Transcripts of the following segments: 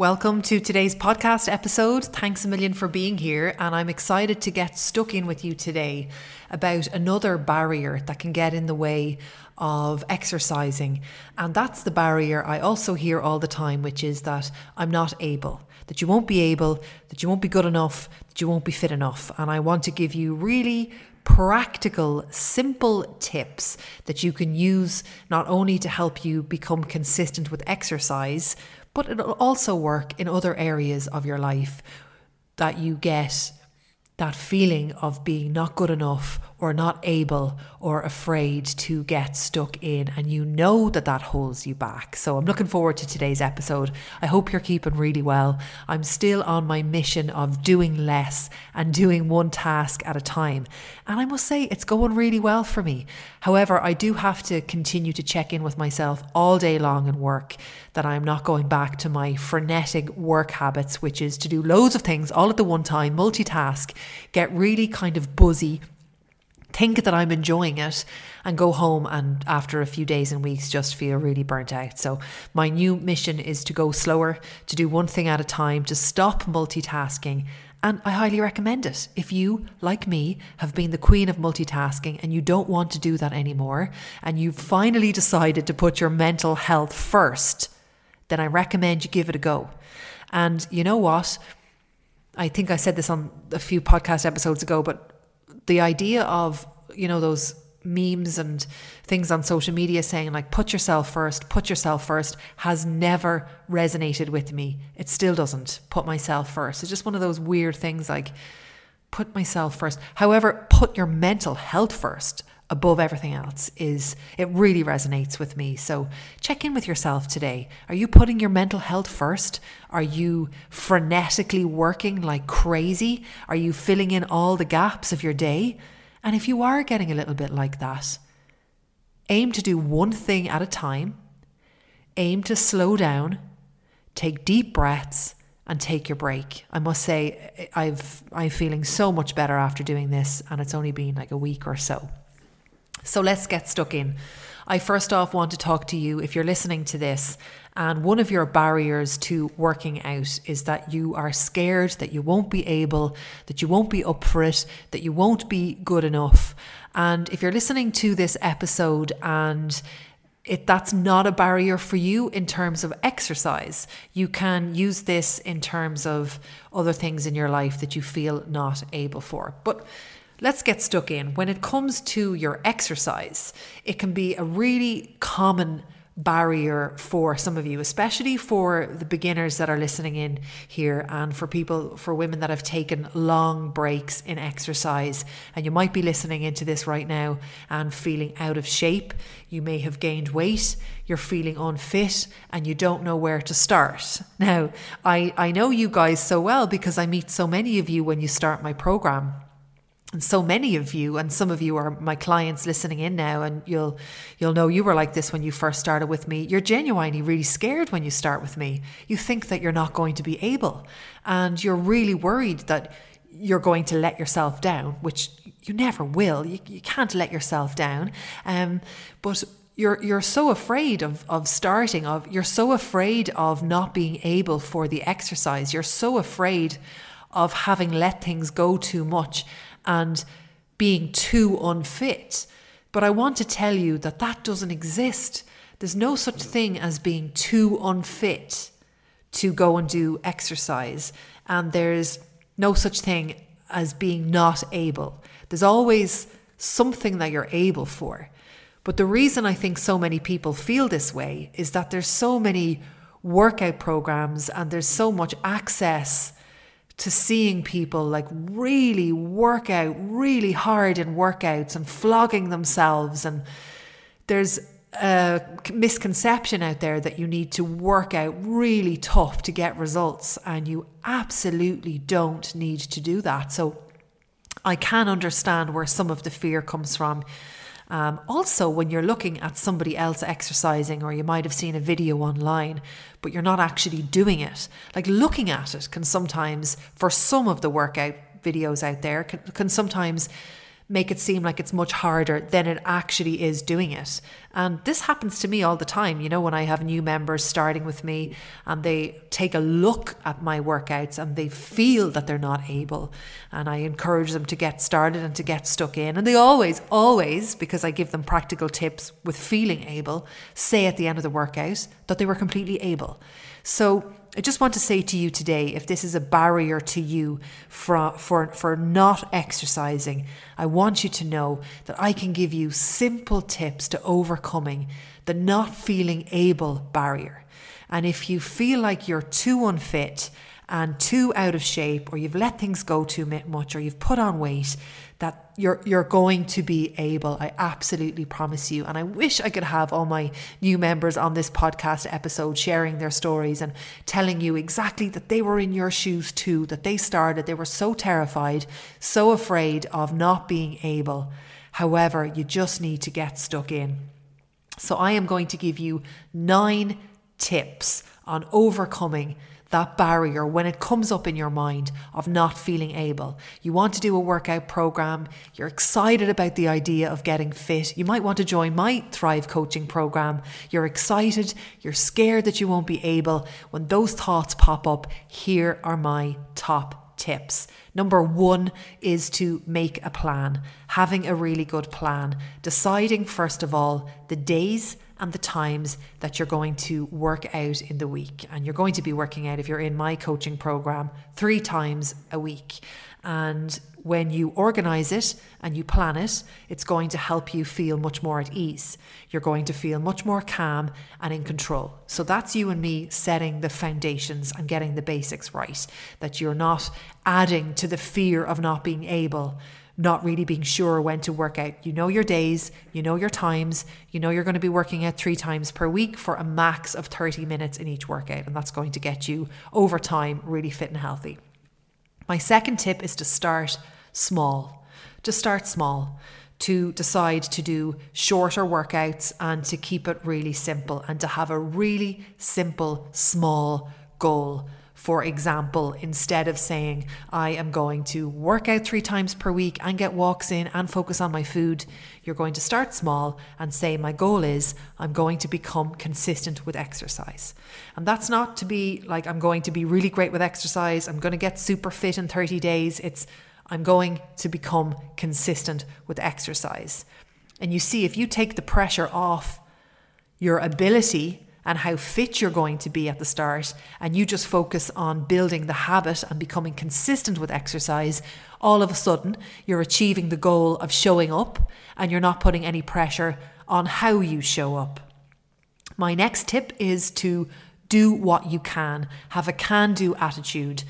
Welcome to today's podcast episode. Thanks a million for being here. And I'm excited to get stuck in with you today about another barrier that can get in the way of exercising. And that's the barrier I also hear all the time, which is that I'm not able, that you won't be able, that you won't be good enough, that you won't be fit enough. And I want to give you really practical, simple tips that you can use not only to help you become consistent with exercise, but it'll also work in other areas of your life that you get that feeling of being not good enough or not able or afraid to get stuck in, and you know that that holds you back. So, I'm looking forward to today's episode. I hope you're keeping really well. I'm still on my mission of doing less and doing one task at a time, and I must say it's going really well for me. However, I do have to continue to check in with myself all day long and work that I'm not going back to my frenetic work habits, which is to do loads of things all at the one time, multitask, get really kind of buzzy think that I'm enjoying it and go home and after a few days and weeks just feel really burnt out. So my new mission is to go slower, to do one thing at a time, to stop multitasking. And I highly recommend it. If you, like me, have been the queen of multitasking and you don't want to do that anymore, and you've finally decided to put your mental health first, then I recommend you give it a go. And you know what? I think I said this on a few podcast episodes ago, but the idea of, you know, those memes and things on social media saying like put yourself first put yourself first has never resonated with me. It still doesn't. Put myself first. It's just one of those weird things like put myself first. However put your mental health first above everything else is it really resonates with me. So check in with yourself today. Are you putting your mental health first? Are you frenetically working like crazy? Are you filling in all the gaps of your day? And if you are getting a little bit like that aim to do one thing at a time. Aim to slow down take deep breaths and take your break. I must say I've I'm feeling so much better after doing this and it's only been like a week or so. So let's get stuck in. I first off want to talk to you if you're listening to this, and one of your barriers to working out is that you are scared that you won't be able, that you won't be up for it, that you won't be good enough. And if you're listening to this episode and it that's not a barrier for you in terms of exercise. You can use this in terms of other things in your life that you feel not able for. But let's get stuck in. When it comes to your exercise, it can be a really common barrier for some of you, especially for the beginners that are listening in here and for people, for women that have taken long breaks in exercise. And you might be listening into this right now and feeling out of shape. You may have gained weight, you're feeling unfit, and you don't know where to start. Now, I, I know you guys so well because I meet so many of you when you start my program and so many of you and some of you are my clients listening in now and you'll you'll know you were like this when you first started with me. You're genuinely really scared when you start with me. You think that you're not going to be able and you're really worried that you're going to let yourself down which you never will. You, you can't let yourself down. Um, but you're you're so afraid of of starting of you're so afraid of not being able for the exercise. You're so afraid of having let things go too much and being too unfit. But I want to tell you that that doesn't exist. There's no such thing as being too unfit to go and do exercise. And there's no such thing as being not able. There's always something that you're able for. But the reason I think so many people feel this way is that there's so many workout programs and there's so much access to seeing people like really work out really hard in workouts and flogging themselves. And there's a misconception out there that you need to work out really tough to get results, and you absolutely don't need to do that. So I can understand where some of the fear comes from. Um, also, when you're looking at somebody else exercising, or you might have seen a video online, but you're not actually doing it, like looking at it can sometimes, for some of the workout videos out there, can, can sometimes make it seem like it's much harder than it actually is doing it. And this happens to me all the time. You know, when I have new members starting with me and they take a look at my workouts and they feel that they're not able, and I encourage them to get started and to get stuck in. And they always, always, because I give them practical tips with feeling able, say at the end of the workout that they were completely able. So, I just want to say to you today if this is a barrier to you for, for, for not exercising, I want you to know that I can give you simple tips to overcoming the not feeling able barrier. And if you feel like you're too unfit and too out of shape, or you've let things go too much, or you've put on weight, that you're you're going to be able. I absolutely promise you. And I wish I could have all my new members on this podcast episode sharing their stories and telling you exactly that they were in your shoes too, that they started, they were so terrified, so afraid of not being able. However, you just need to get stuck in. So I am going to give you nine tips on overcoming that barrier when it comes up in your mind of not feeling able. You want to do a workout program, you're excited about the idea of getting fit. You might want to join my Thrive coaching program. You're excited, you're scared that you won't be able. When those thoughts pop up, here are my top tips. Number one is to make a plan, having a really good plan, deciding first of all the days and the times that you're going to work out in the week. And you're going to be working out, if you're in my coaching program, three times a week. And when you organize it and you plan it, it's going to help you feel much more at ease. You're going to feel much more calm and in control. So that's you and me setting the foundations and getting the basics right. That you're not adding to the fear of not being able not really being sure when to work out. You know your days, you know your times, you know you're going to be working out three times per week for a max of 30 minutes in each workout, and that's going to get you over time really fit and healthy. My second tip is to start small. To start small, to decide to do shorter workouts and to keep it really simple and to have a really simple, small goal for example, instead of saying, I am going to work out three times per week and get walks in and focus on my food, you're going to start small and say, My goal is I'm going to become consistent with exercise. And that's not to be like, I'm going to be really great with exercise, I'm going to get super fit in 30 days. It's, I'm going to become consistent with exercise. And you see, if you take the pressure off your ability and how fit you're going to be at the start, and you just focus on building the habit and becoming consistent with exercise, all of a sudden you're achieving the goal of showing up and you're not putting any pressure on how you show up. My next tip is to do what you can, have a can do attitude.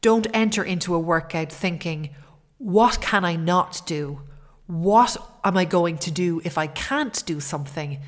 Don't enter into a workout thinking, what can I not do? What am I going to do if I can't do something?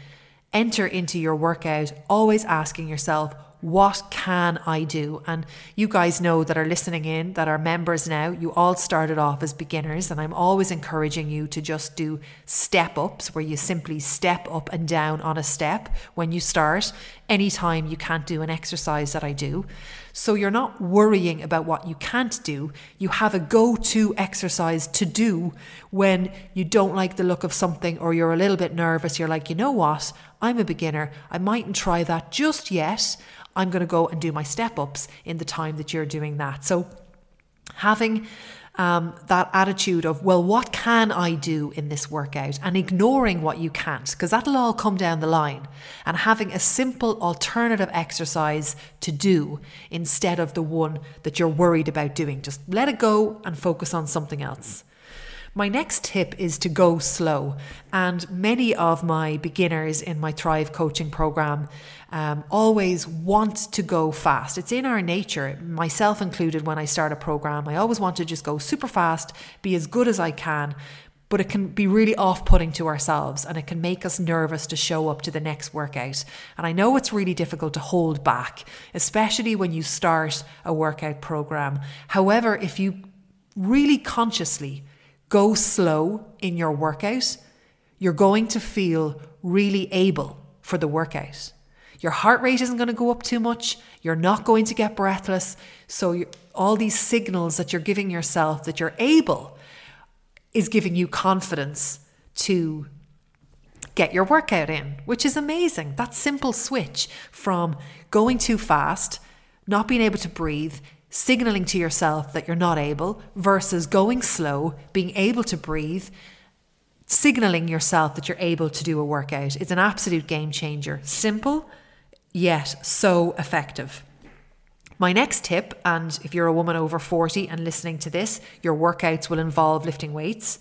Enter into your workout always asking yourself, what can I do? And you guys know that are listening in, that are members now, you all started off as beginners. And I'm always encouraging you to just do step ups where you simply step up and down on a step when you start, anytime you can't do an exercise that I do. So you're not worrying about what you can't do. You have a go to exercise to do when you don't like the look of something or you're a little bit nervous. You're like, you know what? I'm a beginner. I mightn't try that just yet. I'm going to go and do my step ups in the time that you're doing that. So, having um, that attitude of, well, what can I do in this workout? And ignoring what you can't, because that'll all come down the line. And having a simple alternative exercise to do instead of the one that you're worried about doing. Just let it go and focus on something else. My next tip is to go slow. And many of my beginners in my Thrive coaching program um, always want to go fast. It's in our nature, myself included, when I start a program. I always want to just go super fast, be as good as I can. But it can be really off putting to ourselves and it can make us nervous to show up to the next workout. And I know it's really difficult to hold back, especially when you start a workout program. However, if you really consciously go slow in your workout, you're going to feel really able for the workout. Your heart rate isn't going to go up too much. You're not going to get breathless. So, all these signals that you're giving yourself that you're able is giving you confidence to get your workout in, which is amazing. That simple switch from going too fast, not being able to breathe, signaling to yourself that you're not able, versus going slow, being able to breathe, signaling yourself that you're able to do a workout. It's an absolute game changer. Simple, yet so effective. My next tip, and if you're a woman over 40 and listening to this, your workouts will involve lifting weights,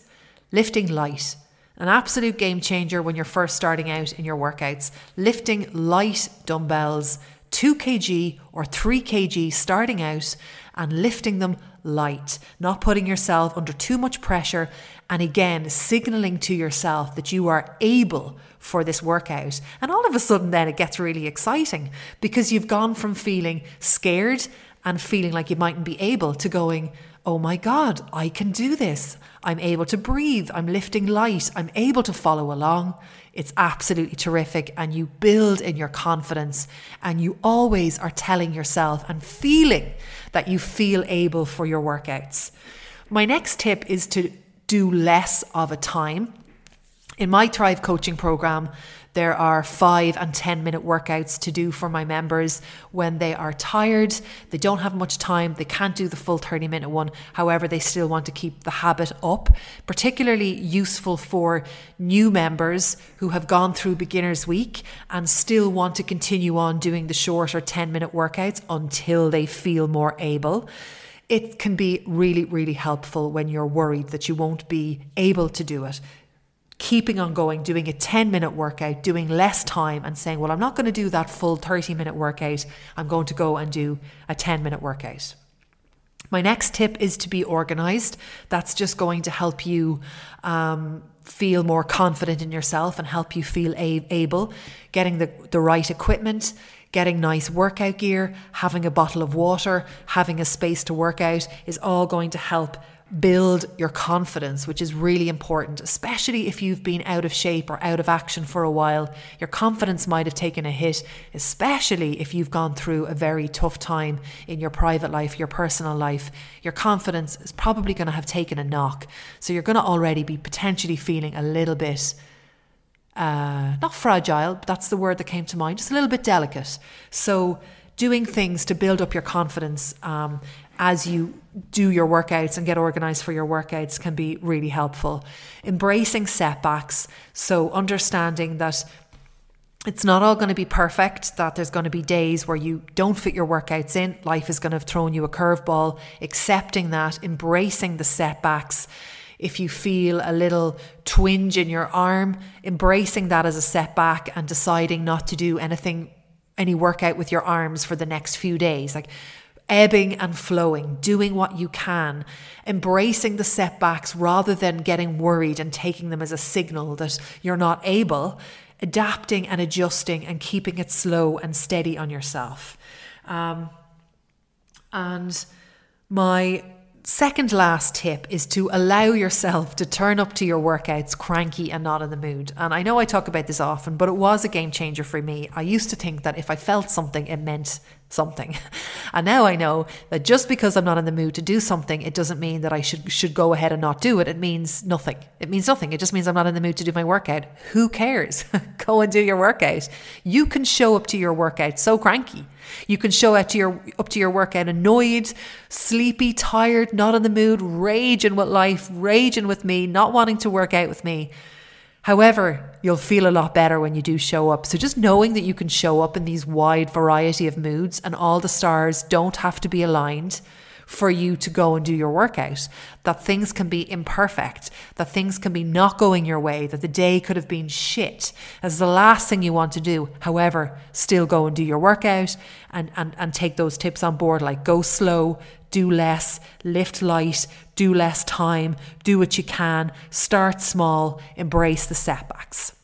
lifting light. An absolute game changer when you're first starting out in your workouts. Lifting light dumbbells, 2 kg or 3 kg starting out, and lifting them light, not putting yourself under too much pressure, and again, signaling to yourself that you are able for this workout. And all of a sudden, then it gets really exciting because you've gone from feeling scared and feeling like you mightn't be able to going, oh my God, I can do this. I'm able to breathe. I'm lifting light. I'm able to follow along. It's absolutely terrific. And you build in your confidence and you always are telling yourself and feeling that you feel able for your workouts. My next tip is to do less of a time. In my Thrive coaching program, there are five and 10 minute workouts to do for my members when they are tired, they don't have much time, they can't do the full 30 minute one. However, they still want to keep the habit up. Particularly useful for new members who have gone through beginner's week and still want to continue on doing the shorter 10 minute workouts until they feel more able it can be really, really helpful when you're worried that you won't be able to do it keeping on going, doing a 10 minute workout, doing less time, and saying, Well, I'm not going to do that full 30 minute workout. I'm going to go and do a 10 minute workout. My next tip is to be organized. That's just going to help you um, feel more confident in yourself and help you feel a- able. Getting the, the right equipment, getting nice workout gear, having a bottle of water, having a space to work out is all going to help build your confidence, which is really important, especially if you've been out of shape or out of action for a while. Your confidence might have taken a hit, especially if you've gone through a very tough time in your private life, your personal life. Your confidence is probably going to have taken a knock. So you're going to already be potentially feeling a little bit. Uh, not fragile, but that's the word that came to mind, just a little bit delicate. So, doing things to build up your confidence um, as you do your workouts and get organized for your workouts can be really helpful. Embracing setbacks, so understanding that it's not all going to be perfect, that there's going to be days where you don't fit your workouts in, life is going to have thrown you a curveball, accepting that, embracing the setbacks. If you feel a little twinge in your arm, embracing that as a setback and deciding not to do anything, any workout with your arms for the next few days. Like, ebbing and flowing, doing what you can, embracing the setbacks rather than getting worried and taking them as a signal that you're not able, adapting and adjusting and keeping it slow and steady on yourself. Um, and my second last tip is to allow yourself to turn up to your workouts cranky and not in the mood. And I know I talk about this often, but it was a game changer for me. I used to think that if I felt something, it meant something. And now I know that just because I'm not in the mood to do something, it doesn't mean that I should should go ahead and not do it. It means nothing. It means nothing. It just means I'm not in the mood to do my workout. Who cares? go and do your workout. You can show up to your workout so cranky. You can show up to your up to your workout annoyed, sleepy, tired, not in the mood, raging with life, raging with me, not wanting to work out with me. However, you'll feel a lot better when you do show up. So just knowing that you can show up in these wide variety of moods and all the stars don't have to be aligned for you to go and do your workout. That things can be imperfect, that things can be not going your way, that the day could have been shit. As the last thing you want to do. However, still go and do your workout and, and, and take those tips on board like go slow, do less, lift light, do less time, do what you can, start small, embrace the setbacks.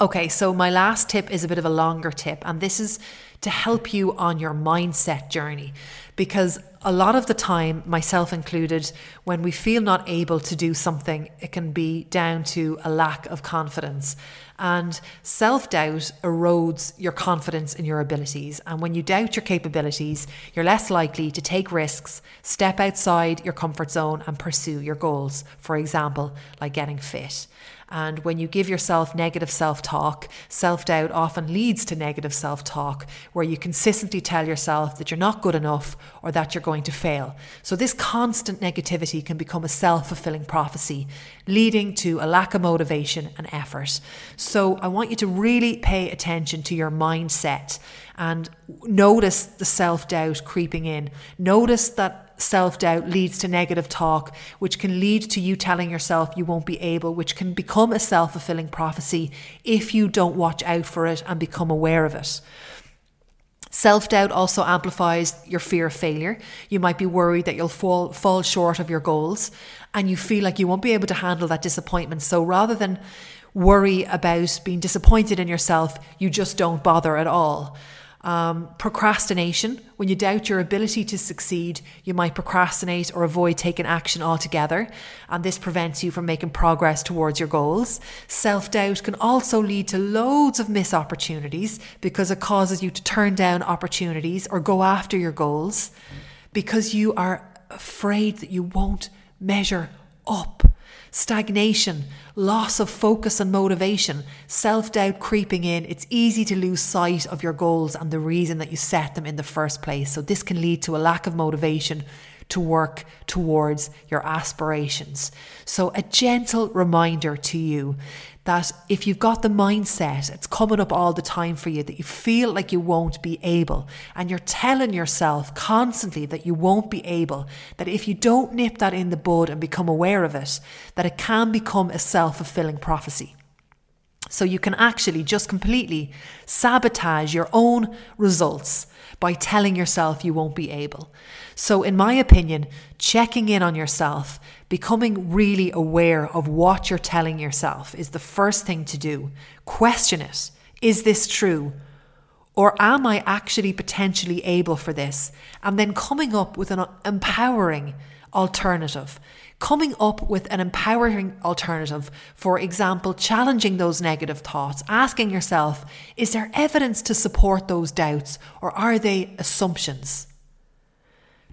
Okay, so my last tip is a bit of a longer tip, and this is to help you on your mindset journey because a lot of the time, myself included, when we feel not able to do something, it can be down to a lack of confidence. And self doubt erodes your confidence in your abilities. And when you doubt your capabilities, you're less likely to take risks, step outside your comfort zone, and pursue your goals. For example, like getting fit. And when you give yourself negative self talk, self doubt often leads to negative self talk, where you consistently tell yourself that you're not good enough or that you're going to fail. So, this constant negativity can become a self fulfilling prophecy, leading to a lack of motivation and effort. So, I want you to really pay attention to your mindset and notice the self doubt creeping in. Notice that self doubt leads to negative talk, which can lead to you telling yourself you won't be able, which can become a self fulfilling prophecy if you don't watch out for it and become aware of it. Self doubt also amplifies your fear of failure. You might be worried that you'll fall, fall short of your goals and you feel like you won't be able to handle that disappointment. So rather than worry about being disappointed in yourself, you just don't bother at all. Um, procrastination, when you doubt your ability to succeed, you might procrastinate or avoid taking action altogether, and this prevents you from making progress towards your goals. Self doubt can also lead to loads of missed opportunities because it causes you to turn down opportunities or go after your goals because you are afraid that you won't measure up stagnation, loss of focus and motivation, self doubt creeping in, it's easy to lose sight of your goals and the reason that you set them in the first place. So, this can lead to a lack of motivation to work towards your aspirations. So, a gentle reminder to you that if you've got the mindset, it's coming up all the time for you that you feel like you won't be able, and you're telling yourself constantly that you won't be able, that if you don't nip that in the bud and become aware of it, that it can become a self fulfilling prophecy. So you can actually just completely sabotage your own results by telling yourself you won't be able. So, in my opinion, checking in on yourself, becoming really aware of what you're telling yourself is the first thing to do. Question it. Is this true? Or am I actually potentially able for this? And then coming up with an empowering alternative. Coming up with an empowering alternative, for example, challenging those negative thoughts, asking yourself, is there evidence to support those doubts or are they assumptions?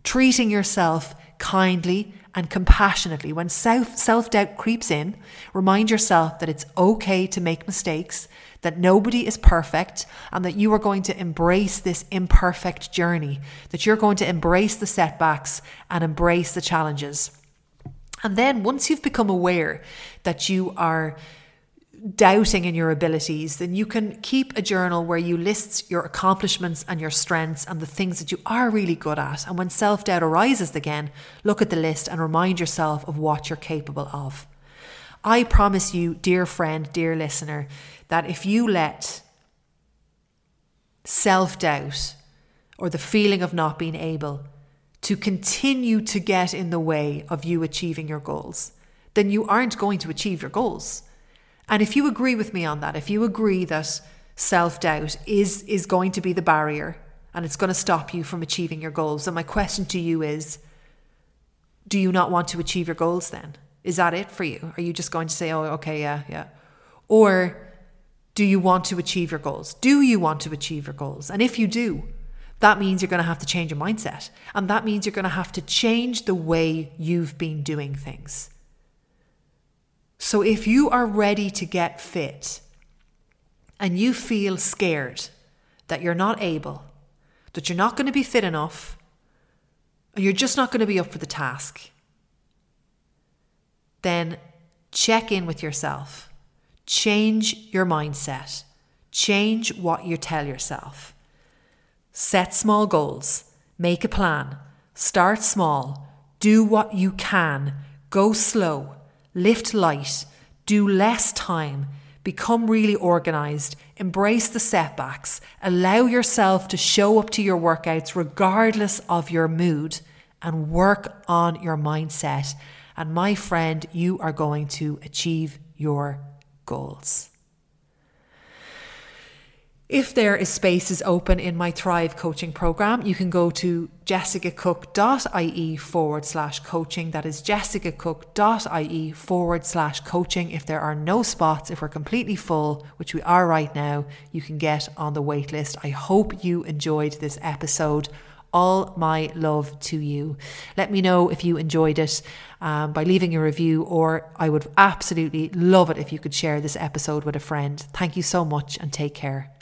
Treating yourself kindly and compassionately. When self doubt creeps in, remind yourself that it's okay to make mistakes, that nobody is perfect, and that you are going to embrace this imperfect journey, that you're going to embrace the setbacks and embrace the challenges. And then once you've become aware that you are doubting in your abilities, then you can keep a journal where you list your accomplishments and your strengths and the things that you are really good at. And when self doubt arises again, look at the list and remind yourself of what you're capable of. I promise you, dear friend, dear listener, that if you let self doubt or the feeling of not being able to continue to get in the way of you achieving your goals, then you aren't going to achieve your goals. And if you agree with me on that, if you agree that self doubt is, is going to be the barrier and it's going to stop you from achieving your goals, then my question to you is do you not want to achieve your goals then? Is that it for you? Are you just going to say, oh, okay, yeah, yeah? Or do you want to achieve your goals? Do you want to achieve your goals? And if you do, that means you're going to have to change your mindset. And that means you're going to have to change the way you've been doing things. So if you are ready to get fit and you feel scared that you're not able, that you're not going to be fit enough, or you're just not going to be up for the task, then check in with yourself. Change your mindset. Change what you tell yourself. Set small goals. Make a plan. Start small. Do what you can. Go slow lift light, do less time, become really organized, embrace the setbacks, allow yourself to show up to your workouts regardless of your mood, and work on your mindset. And my friend, you are going to achieve your goals. If there is spaces open in my Thrive coaching program, you can go to jessicacooke.ie forward slash coaching. That is jessicacooke.ie forward slash coaching. If there are no spots, if we're completely full, which we are right now, you can get on the wait list. I hope you enjoyed this episode. All my love to you. Let me know if you enjoyed it um, by leaving a review, or I would absolutely love it if you could share this episode with a friend. Thank you so much and take care.